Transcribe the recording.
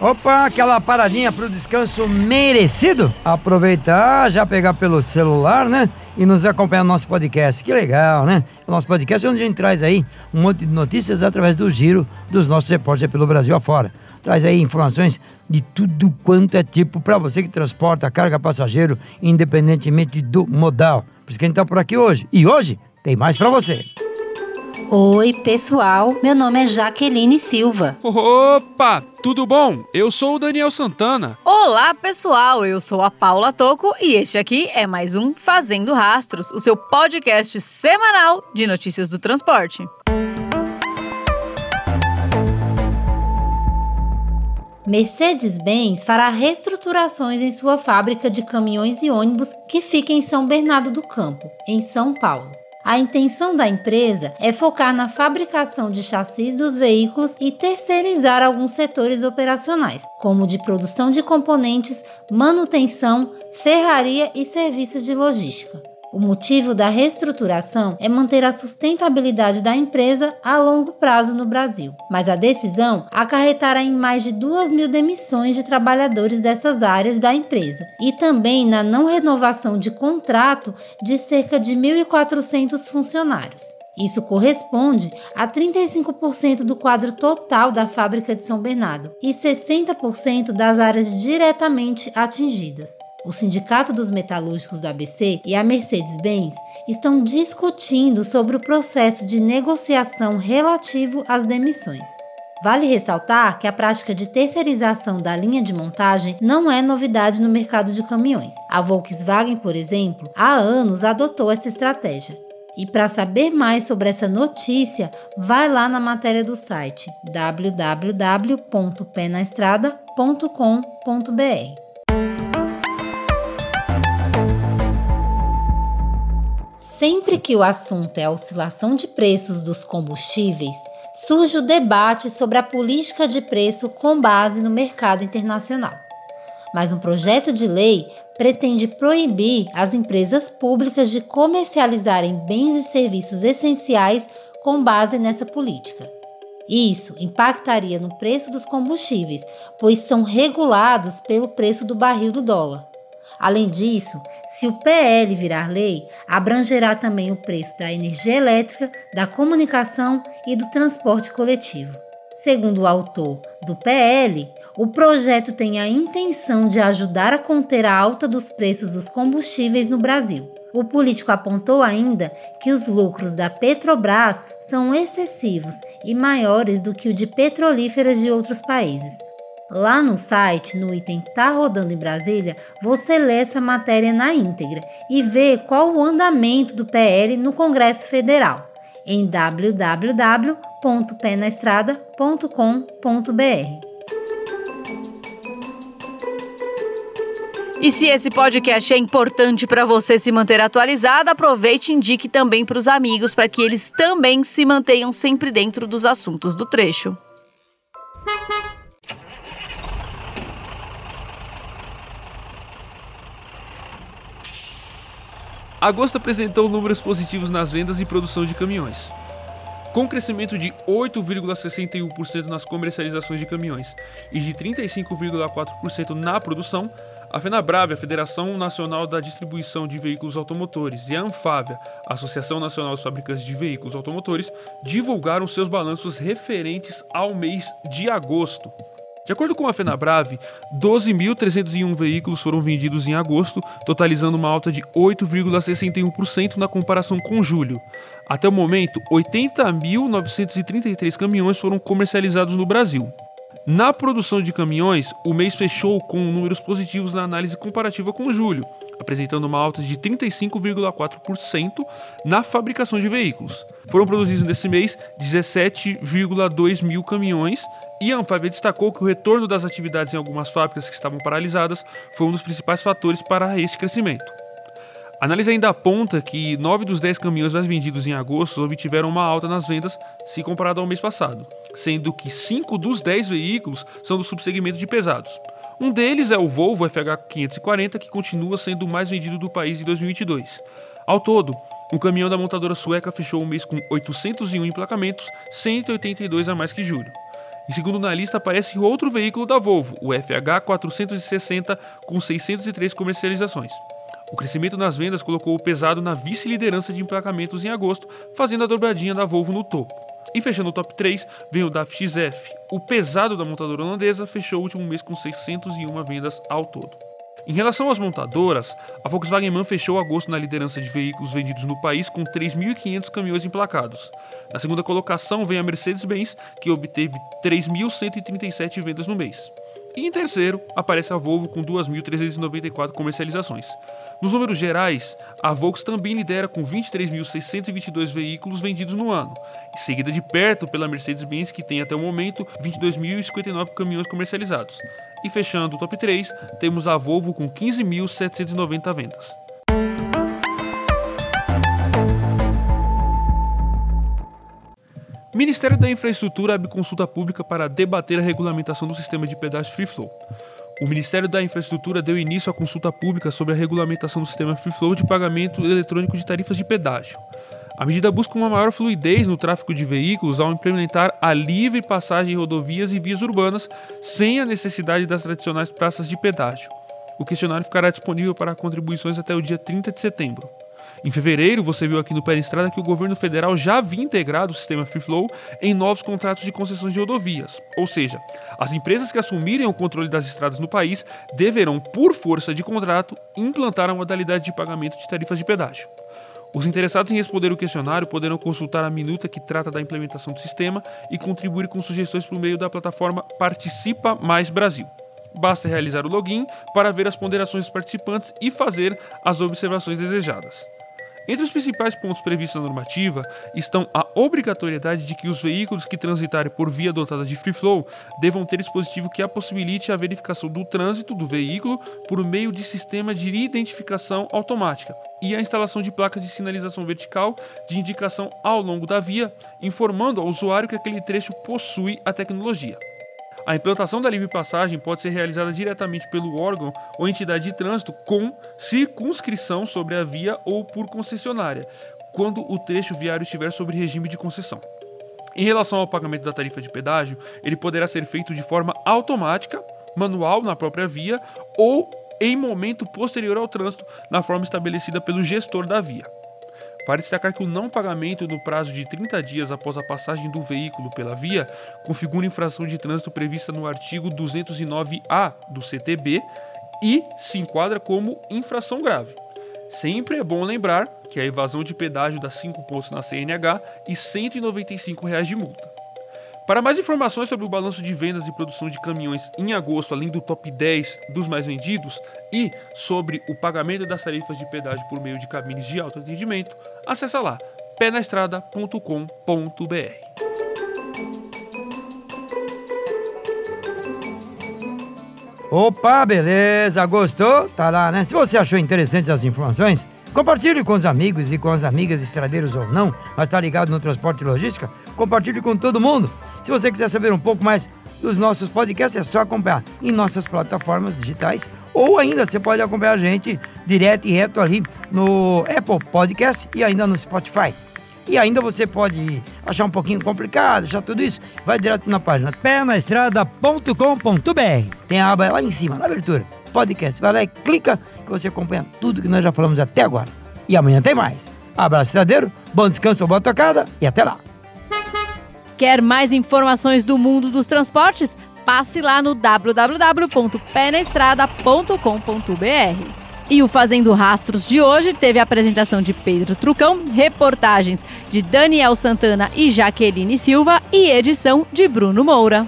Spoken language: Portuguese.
Opa, aquela paradinha pro descanso merecido? Aproveitar, já pegar pelo celular, né? E nos acompanhar no nosso podcast. Que legal, né? O nosso podcast é onde a gente traz aí um monte de notícias através do giro dos nossos repórteres pelo Brasil afora. Traz aí informações de tudo quanto é tipo para você que transporta carga passageiro, independentemente do modal. Por isso que a gente tá por aqui hoje. E hoje tem mais para você. Oi, pessoal. Meu nome é Jaqueline Silva. Opa, tudo bom? Eu sou o Daniel Santana. Olá, pessoal. Eu sou a Paula Toco e este aqui é mais um Fazendo Rastros, o seu podcast semanal de notícias do transporte. Mercedes-Benz fará reestruturações em sua fábrica de caminhões e ônibus que fica em São Bernardo do Campo, em São Paulo. A intenção da empresa é focar na fabricação de chassis dos veículos e terceirizar alguns setores operacionais, como de produção de componentes, manutenção, ferraria e serviços de logística. O motivo da reestruturação é manter a sustentabilidade da empresa a longo prazo no Brasil, mas a decisão acarretará em mais de 2 mil demissões de trabalhadores dessas áreas da empresa e também na não renovação de contrato de cerca de 1.400 funcionários. Isso corresponde a 35% do quadro total da fábrica de São Bernardo e 60% das áreas diretamente atingidas. O Sindicato dos Metalúrgicos do ABC e a Mercedes-Benz estão discutindo sobre o processo de negociação relativo às demissões. Vale ressaltar que a prática de terceirização da linha de montagem não é novidade no mercado de caminhões. A Volkswagen, por exemplo, há anos adotou essa estratégia. E para saber mais sobre essa notícia, vai lá na matéria do site www.penaestrada.com.br. Sempre que o assunto é a oscilação de preços dos combustíveis, surge o debate sobre a política de preço com base no mercado internacional. Mas um projeto de lei pretende proibir as empresas públicas de comercializarem bens e serviços essenciais com base nessa política. Isso impactaria no preço dos combustíveis, pois são regulados pelo preço do barril do dólar. Além disso, se o PL virar lei, abrangerá também o preço da energia elétrica, da comunicação e do transporte coletivo. Segundo o autor do PL, o projeto tem a intenção de ajudar a conter a alta dos preços dos combustíveis no Brasil. O político apontou ainda que os lucros da Petrobras são excessivos e maiores do que o de petrolíferas de outros países. Lá no site, no item Tá Rodando em Brasília, você lê essa matéria na íntegra e vê qual o andamento do PL no Congresso Federal em www.penaestrada.com.br. E se esse podcast é importante para você se manter atualizado, aproveite e indique também para os amigos para que eles também se mantenham sempre dentro dos assuntos do trecho. Agosto apresentou números positivos nas vendas e produção de caminhões. Com crescimento de 8,61% nas comercializações de caminhões e de 35,4% na produção, a FenaBrave, a Federação Nacional da Distribuição de Veículos Automotores, e a Anfávia, a Associação Nacional dos Fabricantes de Veículos Automotores, divulgaram seus balanços referentes ao mês de agosto. De acordo com a FenaBrave, 12.301 veículos foram vendidos em agosto, totalizando uma alta de 8,61% na comparação com julho. Até o momento, 80.933 caminhões foram comercializados no Brasil. Na produção de caminhões, o mês fechou com números positivos na análise comparativa com julho, apresentando uma alta de 35,4% na fabricação de veículos. Foram produzidos nesse mês 17,2 mil caminhões e a Anfávia destacou que o retorno das atividades em algumas fábricas que estavam paralisadas foi um dos principais fatores para este crescimento. A análise ainda aponta que 9 dos 10 caminhões mais vendidos em agosto obtiveram uma alta nas vendas se comparado ao mês passado, sendo que 5 dos 10 veículos são do subsegmento de pesados. Um deles é o Volvo FH540, que continua sendo o mais vendido do país em 2022. Ao todo, o caminhão da montadora sueca fechou o mês com 801 emplacamentos, 182 a mais que julho. Em segundo na lista aparece outro veículo da Volvo, o FH 460, com 603 comercializações. O crescimento nas vendas colocou o pesado na vice-liderança de emplacamentos em agosto, fazendo a dobradinha da Volvo no topo. E fechando o top 3, vem o DAF XF. O pesado da montadora holandesa fechou o último mês com 601 vendas ao todo. Em relação às montadoras, a Volkswagen MAN fechou agosto na liderança de veículos vendidos no país com 3.500 caminhões emplacados. Na segunda colocação vem a Mercedes-Benz, que obteve 3.137 vendas no mês. E em terceiro aparece a Volvo com 2.394 comercializações. Nos números gerais, a Volks também lidera com 23.622 veículos vendidos no ano, seguida de perto pela Mercedes-Benz, que tem até o momento 22.059 caminhões comercializados. E fechando o top 3, temos a Volvo com 15.790 vendas. Ministério da Infraestrutura abre consulta pública para debater a regulamentação do sistema de pedágio Free Flow. O Ministério da Infraestrutura deu início à consulta pública sobre a regulamentação do sistema Free Flow de pagamento eletrônico de tarifas de pedágio. A medida busca uma maior fluidez no tráfego de veículos ao implementar a livre passagem em rodovias e vias urbanas sem a necessidade das tradicionais praças de pedágio. O questionário ficará disponível para contribuições até o dia 30 de setembro. Em fevereiro, você viu aqui no Pé Estrada que o governo federal já havia integrado o sistema Free Flow em novos contratos de concessões de rodovias. Ou seja, as empresas que assumirem o controle das estradas no país deverão, por força de contrato, implantar a modalidade de pagamento de tarifas de pedágio. Os interessados em responder o questionário poderão consultar a minuta que trata da implementação do sistema e contribuir com sugestões por meio da plataforma Participa Mais Brasil. Basta realizar o login para ver as ponderações dos participantes e fazer as observações desejadas. Entre os principais pontos previstos na normativa estão a obrigatoriedade de que os veículos que transitarem por via dotada de free flow devam ter dispositivo que a possibilite a verificação do trânsito do veículo por meio de sistema de identificação automática e a instalação de placas de sinalização vertical de indicação ao longo da via, informando ao usuário que aquele trecho possui a tecnologia. A implantação da livre passagem pode ser realizada diretamente pelo órgão ou entidade de trânsito com circunscrição sobre a via ou por concessionária, quando o trecho viário estiver sob regime de concessão. Em relação ao pagamento da tarifa de pedágio, ele poderá ser feito de forma automática, manual na própria via ou em momento posterior ao trânsito, na forma estabelecida pelo gestor da via. Vale destacar que o não pagamento no prazo de 30 dias após a passagem do veículo pela via configura infração de trânsito prevista no artigo 209-A do CTB e se enquadra como infração grave. Sempre é bom lembrar que a evasão de pedágio dá 5 pontos na CNH e 195 reais de multa. Para mais informações sobre o balanço de vendas e produção de caminhões em agosto, além do top 10 dos mais vendidos, e sobre o pagamento das tarifas de pedágio por meio de cabines de alto atendimento, acessa lá penaestrada.com.br. Opa, beleza, gostou? Tá lá, né? Se você achou interessante as informações, compartilhe com os amigos e com as amigas estradeiros ou não, mas tá ligado no transporte e logística, compartilhe com todo mundo. Se você quiser saber um pouco mais dos nossos podcasts, é só acompanhar em nossas plataformas digitais ou ainda você pode acompanhar a gente direto e reto ali no Apple Podcast e ainda no Spotify. E ainda você pode achar um pouquinho complicado, achar tudo isso, vai direto na página penaestrada.com.br. Tem a aba lá em cima, na abertura, podcast. Vai lá e clica que você acompanha tudo que nós já falamos até agora. E amanhã tem mais. Abraço, estradeiro, bom descanso, boa tocada e até lá. Quer mais informações do mundo dos transportes? Passe lá no www.penestrada.com.br. E o Fazendo Rastros de hoje teve a apresentação de Pedro Trucão, reportagens de Daniel Santana e Jaqueline Silva e edição de Bruno Moura.